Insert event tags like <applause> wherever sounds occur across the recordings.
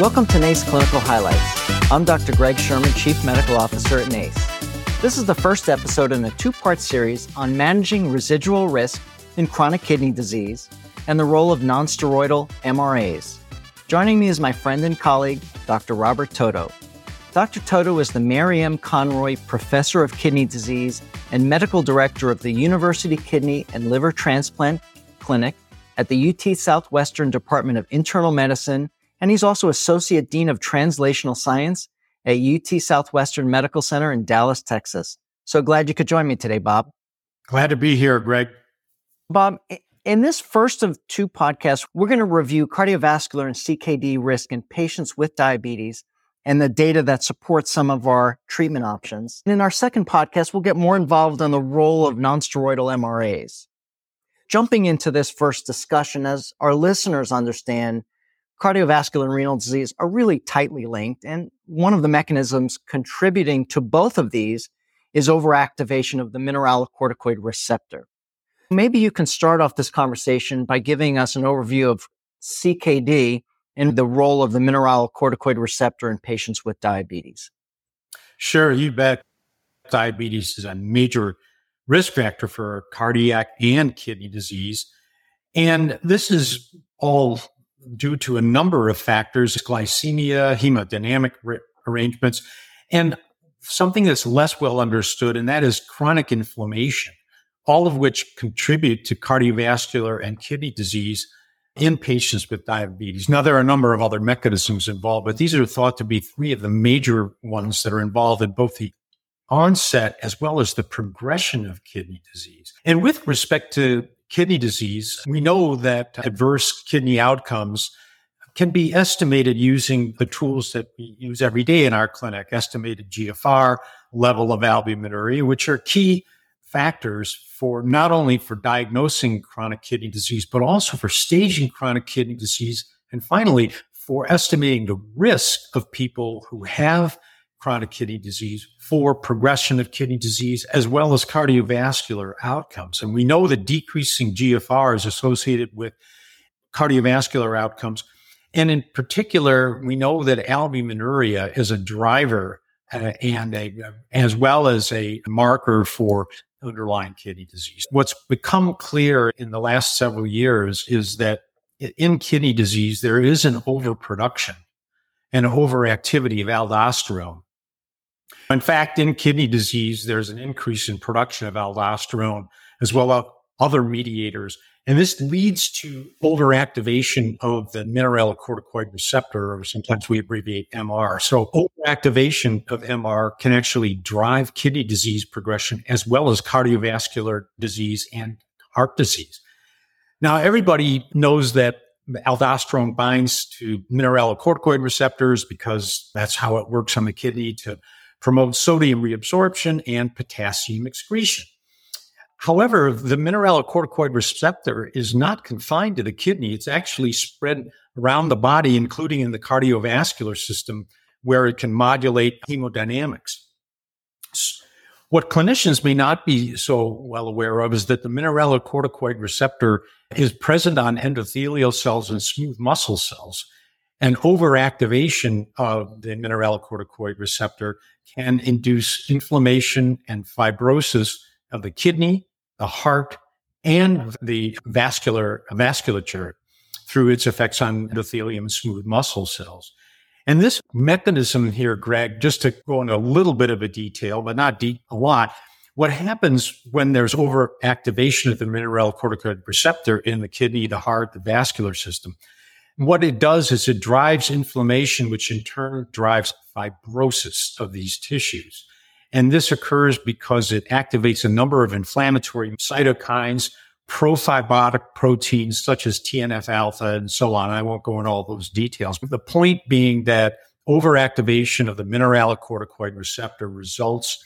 Welcome to NACE Clinical Highlights. I'm Dr. Gregg Sherman, Chief Medical Officer at NACE. This is the first episode in a two part series on managing residual risk in chronic kidney disease and the role of nonsteroidal MRAs. Joining me is my friend and colleague, Dr. Robert Toto. Dr. Toto is the Mary M. Conroy Professor of Kidney Disease and Medical Director of the University Kidney and Liver Transplant Clinic at the UT Southwestern Department of Internal Medicine and he's also Associate Dean of Translational Science at UT Southwestern Medical Center in Dallas, Texas. So glad you could join me today, Bob. Glad to be here, Gregg. Bob, in this first of two podcasts, we're going to review cardiovascular and CKD risk in patients with diabetes and the data that supports some of our treatment options. And in our second podcast, we'll get more involved on the role of nonsteroidal MRAs. Jumping into this first discussion, as our listeners understand, cardiovascular and renal disease are really tightly linked. And one of the mechanisms contributing to both of these is overactivation of the mineralocorticoid receptor. Maybe you can start off this conversation by giving us an overview of CKD and the role of the mineralocorticoid receptor in patients with diabetes. Sure, you bet. Diabetes is a major risk factor for cardiac and kidney disease. And this is all due to a number of factors glycemia, hemodynamic re- arrangements, and something that's less well understood, and that is chronic inflammation, all of which contribute to cardiovascular and kidney disease in patients with diabetes. Now, there are a number of other mechanisms involved, but these are thought to be three of the major ones that are involved in both the onset as well as the progression of kidney disease. And with respect to kidney disease, we know that adverse kidney outcomes can be estimated using the tools that we use every day in our clinic, estimated GFR, level of albuminuria, which are key factors for not only for diagnosing chronic kidney disease, but also for staging chronic kidney disease. And finally, for estimating the risk of people who have chronic kidney disease for progression of kidney disease as well as cardiovascular outcomes. And we know that decreasing GFR is associated with cardiovascular outcomes. And in particular, we know that albuminuria is a driver uh, and a, as well as a marker for underlying kidney disease. What's become clear in the last several years is that in kidney disease, there is an overproduction and overactivity of aldosterone in fact, in kidney disease, there's an increase in production of aldosterone as well as other mediators. And this leads to overactivation of the mineralocorticoid receptor, or sometimes we abbreviate MR. So overactivation of MR can actually drive kidney disease progression as well as cardiovascular disease and heart disease. Now, everybody knows that aldosterone binds to mineralocorticoid receptors because that's how it works on the kidney to promotes sodium reabsorption and potassium excretion. However, the mineralocorticoid receptor is not confined to the kidney. It's actually spread around the body, including in the cardiovascular system, where it can modulate hemodynamics. What clinicians may not be so well aware of is that the mineralocorticoid receptor is present on endothelial cells and smooth muscle cells. And overactivation of the mineralocorticoid receptor can induce inflammation and fibrosis of the kidney, the heart, and the vascular vasculature through its effects on endothelium and smooth muscle cells. And this mechanism here, Gregg, just to go into a little bit of a detail, but not deep a lot, what happens when there's overactivation of the mineralocorticoid receptor in the kidney, the heart, the vascular system what it does is it drives inflammation, which in turn drives fibrosis of these tissues. And this occurs because it activates a number of inflammatory cytokines, profibrotic proteins such as TNF alpha and so on. I won't go into all those details, but the point being that overactivation of the mineralocorticoid receptor results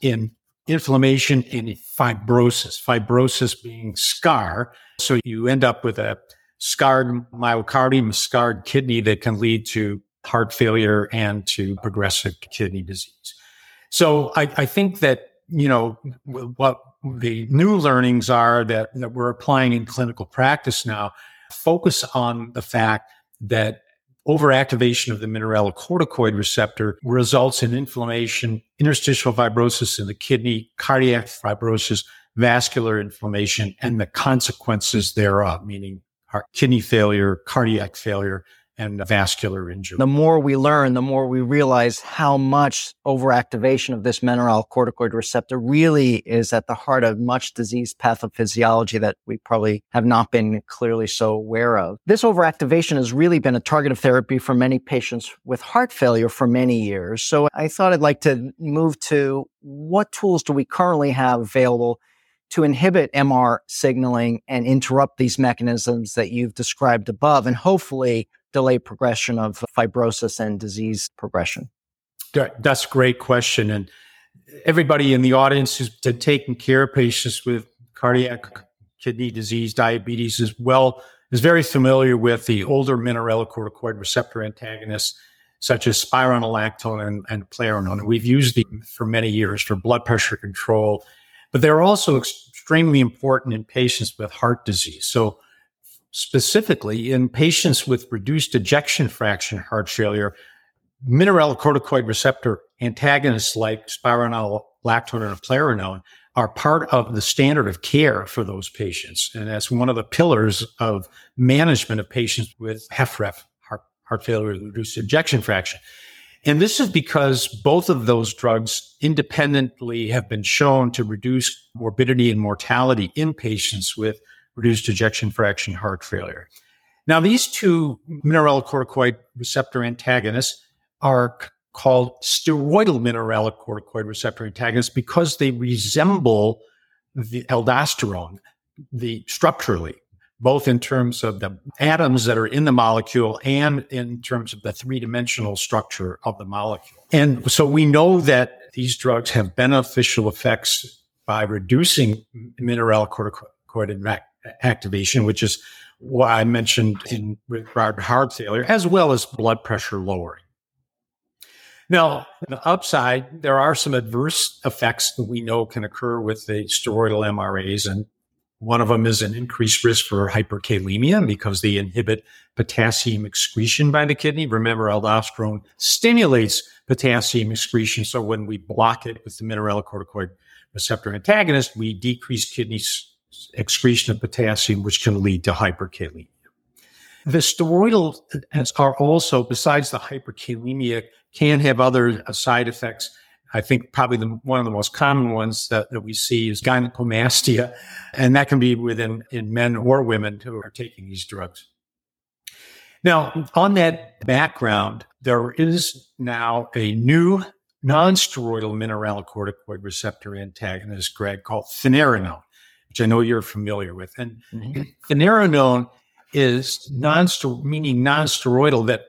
in inflammation and fibrosis, fibrosis being scar. So you end up with a scarred myocardium, scarred kidney that can lead to heart failure and to progressive kidney disease. So I, I think that, you know, what the new learnings are that, that we're applying in clinical practice now focus on the fact that overactivation of the mineralocorticoid receptor results in inflammation, interstitial fibrosis in the kidney, cardiac fibrosis, vascular inflammation, and the consequences thereof, meaning heart, kidney failure, cardiac failure, and vascular injury. The more we learn, the more we realize how much overactivation of this mineralocorticoid receptor really is at the heart of much disease pathophysiology that we probably have not been clearly so aware of. This overactivation has really been a target of therapy for many patients with heart failure for many years. So I thought I'd like to move to what tools do we currently have available to inhibit MR signaling and interrupt these mechanisms that you've described above and hopefully delay progression of fibrosis and disease progression? That's a great question. And everybody in the audience who's taking care of patients with cardiac kidney disease, diabetes as well, is very familiar with the older mineralocorticoid receptor antagonists such as spironolactone and, and we've used them for many years for blood pressure control, but they're also extremely important in patients with heart disease. So specifically in patients with reduced ejection fraction heart failure, mineralocorticoid receptor antagonists like spironolactone and eplerenone are part of the standard of care for those patients. And that's one of the pillars of management of patients with HFrEF, heart, heart failure with reduced ejection fraction. And this is because both of those drugs independently have been shown to reduce morbidity and mortality in patients with reduced ejection fraction heart failure. Now, these two mineralocorticoid receptor antagonists are c- called steroidal mineralocorticoid receptor antagonists because they resemble the aldosterone, the structurally, both in terms of the atoms that are in the molecule and in terms of the three dimensional structure of the molecule. And so we know that these drugs have beneficial effects by reducing mineralocorticoid activation, which is what I mentioned in regard to heart failure, as well as blood pressure lowering. Now, the upside, there are some adverse effects that we know can occur with the steroidal MRAs, and one of them is an increased risk for hyperkalemia because they inhibit potassium excretion by the kidney. Remember, aldosterone stimulates potassium excretion. So when we block it with the mineralocorticoid receptor antagonist, we decrease kidney excretion of potassium, which can lead to hyperkalemia. The steroidal are also, besides the hyperkalemia, can have other uh, side effects. I think probably the, one of the most common ones that, that we see is gynecomastia, and that can be within in men or women who are taking these drugs. Now, on that background, there is now a new non-steroidal mineralocorticoid receptor antagonist, Gregg, called finerenone which I know you're familiar with. And mm-hmm. finerenone is non meaning non-steroidal that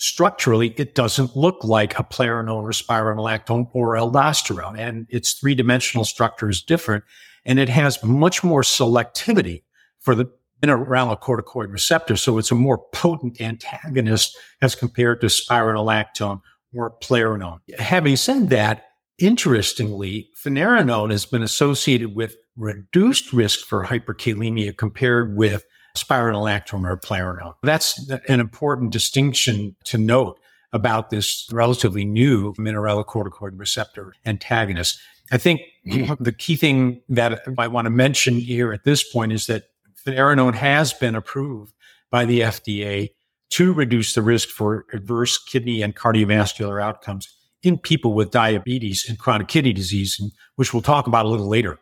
structurally it doesn't look like a eplerenone or spironolactone or aldosterone. And its three-dimensional structure is different. And it has much more selectivity for the mineralocorticoid receptor. So it's a more potent antagonist as compared to spironolactone or eplerenone. Having said that, interestingly, finerenone has been associated with reduced risk for hyperkalemia compared with spironolactone or eplerenone. That's an important distinction to note about this relatively new mineralocorticoid receptor antagonist. I think <clears throat> the key thing that I want to mention here at this point is that finerenone has been approved by the FDA to reduce the risk for adverse kidney and cardiovascular outcomes in people with diabetes and chronic kidney disease, which we'll talk about a little later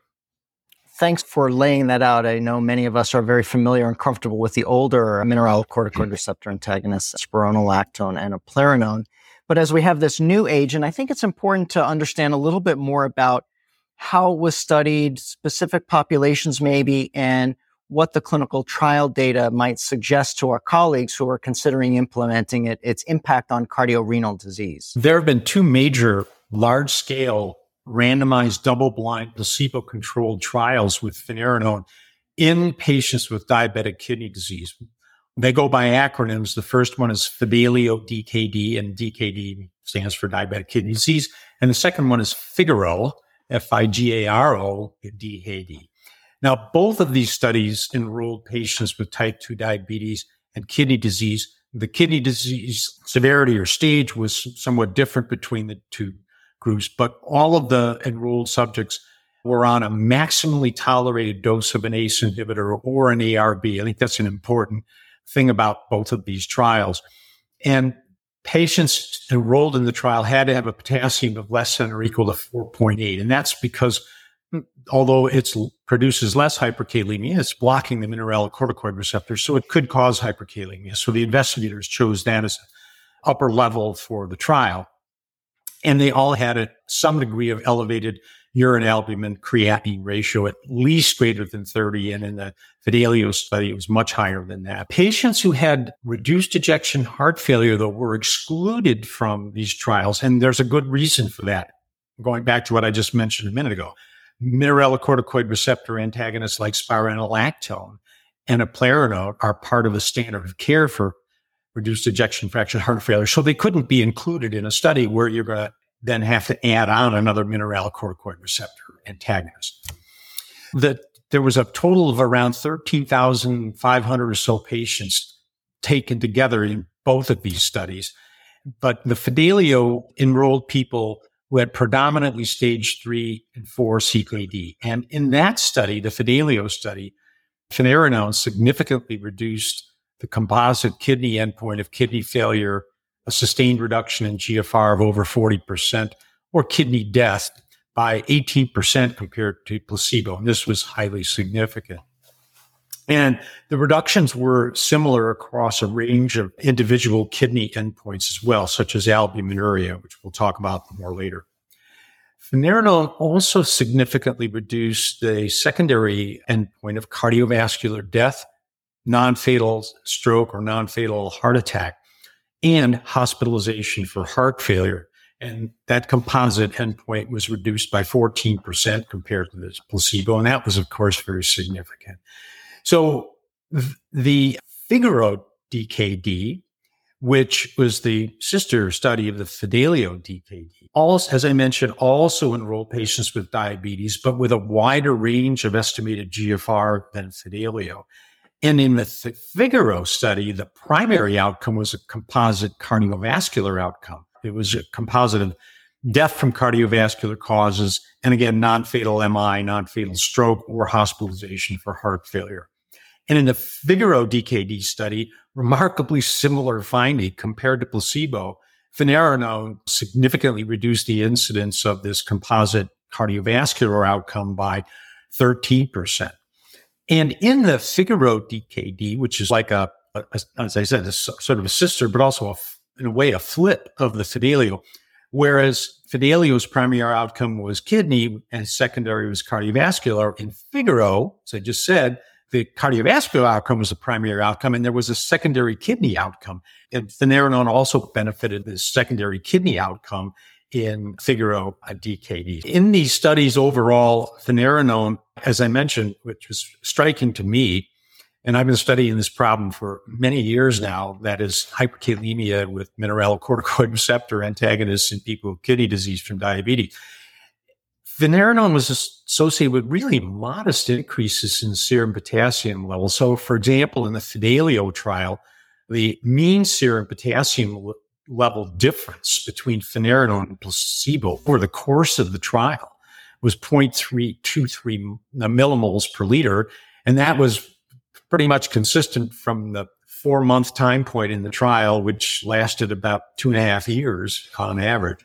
thanks for laying that out. I know many of us are very familiar and comfortable with the older mineralocorticoid receptor antagonists, spironolactone and eplerenone. But as we have this new agent, I think it's important to understand a little bit more about how it was studied, specific populations maybe, and what the clinical trial data might suggest to our colleagues who are considering implementing it, its impact on cardiorenal disease. There have been two major large scale randomized double blind placebo controlled trials with finerenone in patients with diabetic kidney disease. They go by acronyms. The first one is Fidelio DKD and DKD stands for diabetic kidney disease. And the second one is Figaro, F-I-G-A-R-O DKD. Now, both of these studies enrolled patients with type 2 diabetes and kidney disease The kidney disease severity or stage was somewhat different between the two groups, but all of the enrolled subjects were on a maximally tolerated dose of an ACE inhibitor or an ARB. I think that's an important thing about both of these trials. And patients enrolled in the trial had to have a potassium of less than or equal to 4.8. And that's because hmm, although it produces less hyperkalemia, it's blocking the mineralocorticoid receptor. So it could cause hyperkalemia. So the investigators chose that as upper level for the trial. And they all had a, some degree of elevated urine albumin creatinine ratio at least greater than 30. And in the Fidelio study, it was much higher than that. Patients who had reduced ejection heart failure, though, were excluded from these trials. And there's a good reason for that. Going back to what I just mentioned a minute ago, mineralocorticoid receptor antagonists like spironolactone and eplerenone are part of the standard of care for reduced ejection fraction heart failure. So they couldn't be included in a study where you're going to then have to add on another mineralocorticoid receptor antagonist. That there was a total of around 13,500 or so patients taken together in both of these studies. But the Fidelio enrolled people who had predominantly stage three and four CKD. And in that study, the Fidelio study, finerenone significantly reduced the composite kidney endpoint of kidney failure a sustained reduction in GFR of over 40% or kidney death by 18% compared to placebo. And this was highly significant. And the reductions were similar across a range of individual kidney endpoints as well, such as albuminuria, which we'll talk about more later. Finerenone also significantly reduced the secondary endpoint of cardiovascular death, non-fatal stroke or non-fatal heart attack and hospitalization for heart failure. And that composite endpoint was reduced by 14% compared to the placebo. And that was, of course, very significant. So the Figaro DKD, which was the sister study of the Fidelio DKD, also, as I mentioned, also enrolled patients with diabetes, but with a wider range of estimated GFR than Fidelio. And in the Figaro study, the primary outcome was a composite cardiovascular outcome. It was a composite of death from cardiovascular causes, and again, non fatal MI, non fatal stroke, or hospitalization for heart failure. And in the Figaro DKD study, remarkably similar finding compared to placebo, finerenone significantly reduced the incidence of this composite cardiovascular outcome by 13%. And in the Figaro DKD, which is like a, a as I said, a, sort of a sister, but also a, in a way a flip of the Fidelio, whereas Fidelio's primary outcome was kidney and secondary was cardiovascular. In Figaro, as I just said, the cardiovascular outcome was the primary outcome, and there was a secondary kidney outcome. And finerenone also benefited the secondary kidney outcome in Figaro DKD. In these studies overall, finerenone, as I mentioned, which was striking to me, and I've been studying this problem for many years now, that is hyperkalemia with mineralocorticoid receptor antagonists in people with kidney disease from diabetes. Finerenone was associated with really modest increases in serum potassium levels. So, for example, in the Fidelio trial, the mean serum potassium level difference between finerenone and placebo over the course of the trial was 0.323 millimoles per liter. And that was pretty much consistent from the four month time point in the trial, which lasted about two and a half years on average.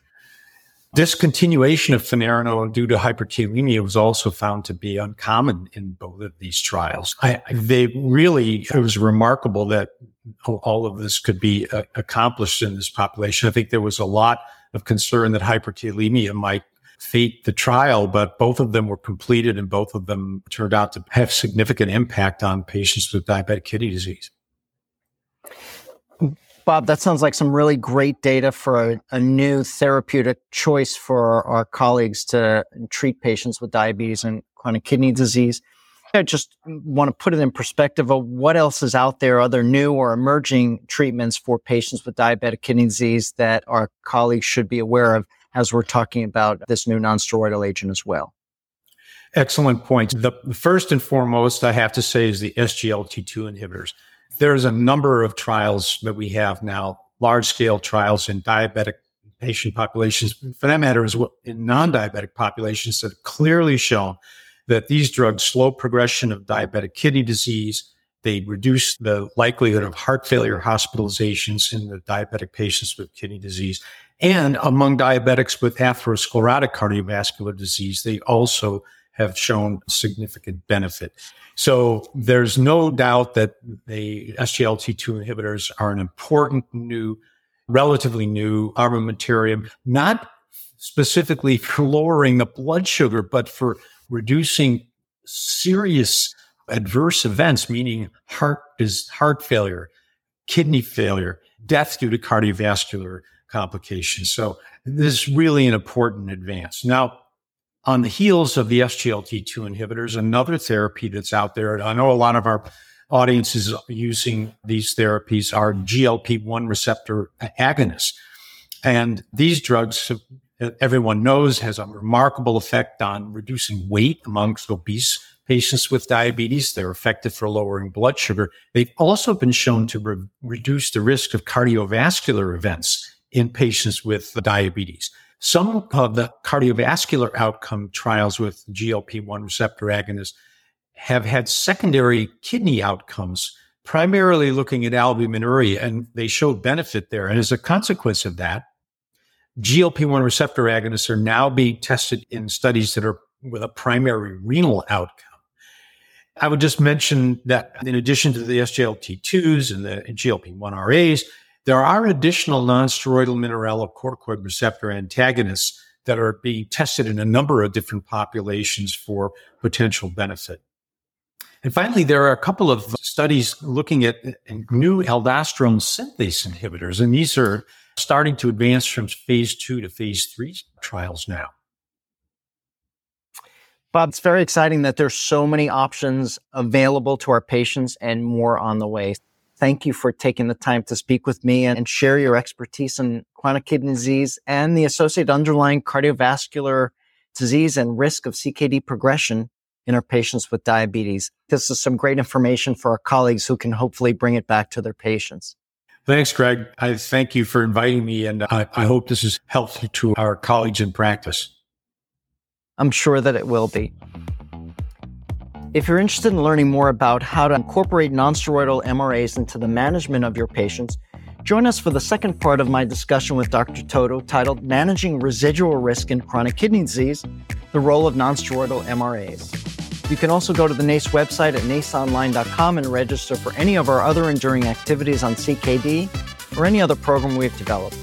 Discontinuation of finerenone due to hyperkalemia was also found to be uncommon in both of these trials. I, they really, it was remarkable that all of this could be uh, accomplished in this population. I think there was a lot of concern that hyperkalemia might fate the trial, but both of them were completed and both of them turned out to have significant impact on patients with diabetic kidney disease. Bob, that sounds like some really great data for a, a, new therapeutic choice for our colleagues to treat patients with diabetes and chronic kidney disease. I just want to put it in perspective of what else is out there, other new or emerging treatments for patients with diabetic kidney disease that our colleagues should be aware of as we're talking about this new nonsteroidal agent as well. Excellent point. The first and foremost, I have to say, is the SGLT2 inhibitors. There's a number of trials that we have now, large scale trials in diabetic patient populations, for that matter, as well in non diabetic populations that have clearly shown that these drugs slow progression of diabetic kidney disease. They reduce the likelihood of heart failure hospitalizations in the diabetic patients with kidney disease. And among diabetics with atherosclerotic cardiovascular disease, they also have shown significant benefit. So there's no doubt that the SGLT2 inhibitors are an important new, relatively new armamentarium, not specifically for lowering the blood sugar, but for reducing serious adverse events, meaning heart is heart failure, kidney failure, death due to cardiovascular complications. So this is really an important advance. Now, on the heels of the SGLT2 inhibitors, another therapy that's out there, And I know a lot of our audiences using these therapies are GLP-1 receptor agonists. And these drugs, everyone knows, has a remarkable effect on reducing weight amongst obese patients with diabetes. They're effective for lowering blood sugar. They've also been shown to re- reduce the risk of cardiovascular events in patients with diabetes. Some of the cardiovascular outcome trials with GLP-1 receptor agonists have had secondary kidney outcomes, primarily looking at albuminuria, and they showed benefit there. And as a consequence of that, GLP-1 receptor agonists are now being tested in studies that are with a primary renal outcome. I would just mention that in addition to the SGLT2s and the GLP-1RAs, there are additional nonsteroidal mineralocorticoid receptor antagonists that are being tested in a number of different populations for potential benefit. And finally, there are a couple of studies looking at new aldosterone synthase inhibitors, and these are starting to advance from phase two to phase three trials now. Bob, it's very exciting that there's so many options available to our patients and more on the way. Thank you for taking the time to speak with me and share your expertise in chronic kidney disease and the associated underlying cardiovascular disease and risk of CKD progression in our patients with diabetes. This is some great information for our colleagues who can hopefully bring it back to their patients. Thanks, Gregg. I thank you for inviting me, and I, I hope this is helpful to our colleagues in practice. I'm sure that it will be. If you're interested in learning more about how to incorporate nonsteroidal MRAs into the management of your patients, join us for the second part of my discussion with Dr. Toto titled Managing Residual Risk in Chronic Kidney Disease The Role of Nonsteroidal MRAs. You can also go to the NACE website at naceonline.com and register for any of our other enduring activities on CKD or any other program we've developed.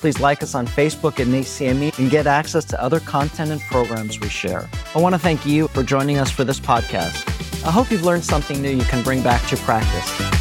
Please like us on Facebook at NACE and get access to other content and programs we share. I want to thank you for joining us for this podcast. I hope you've learned something new you can bring back to practice.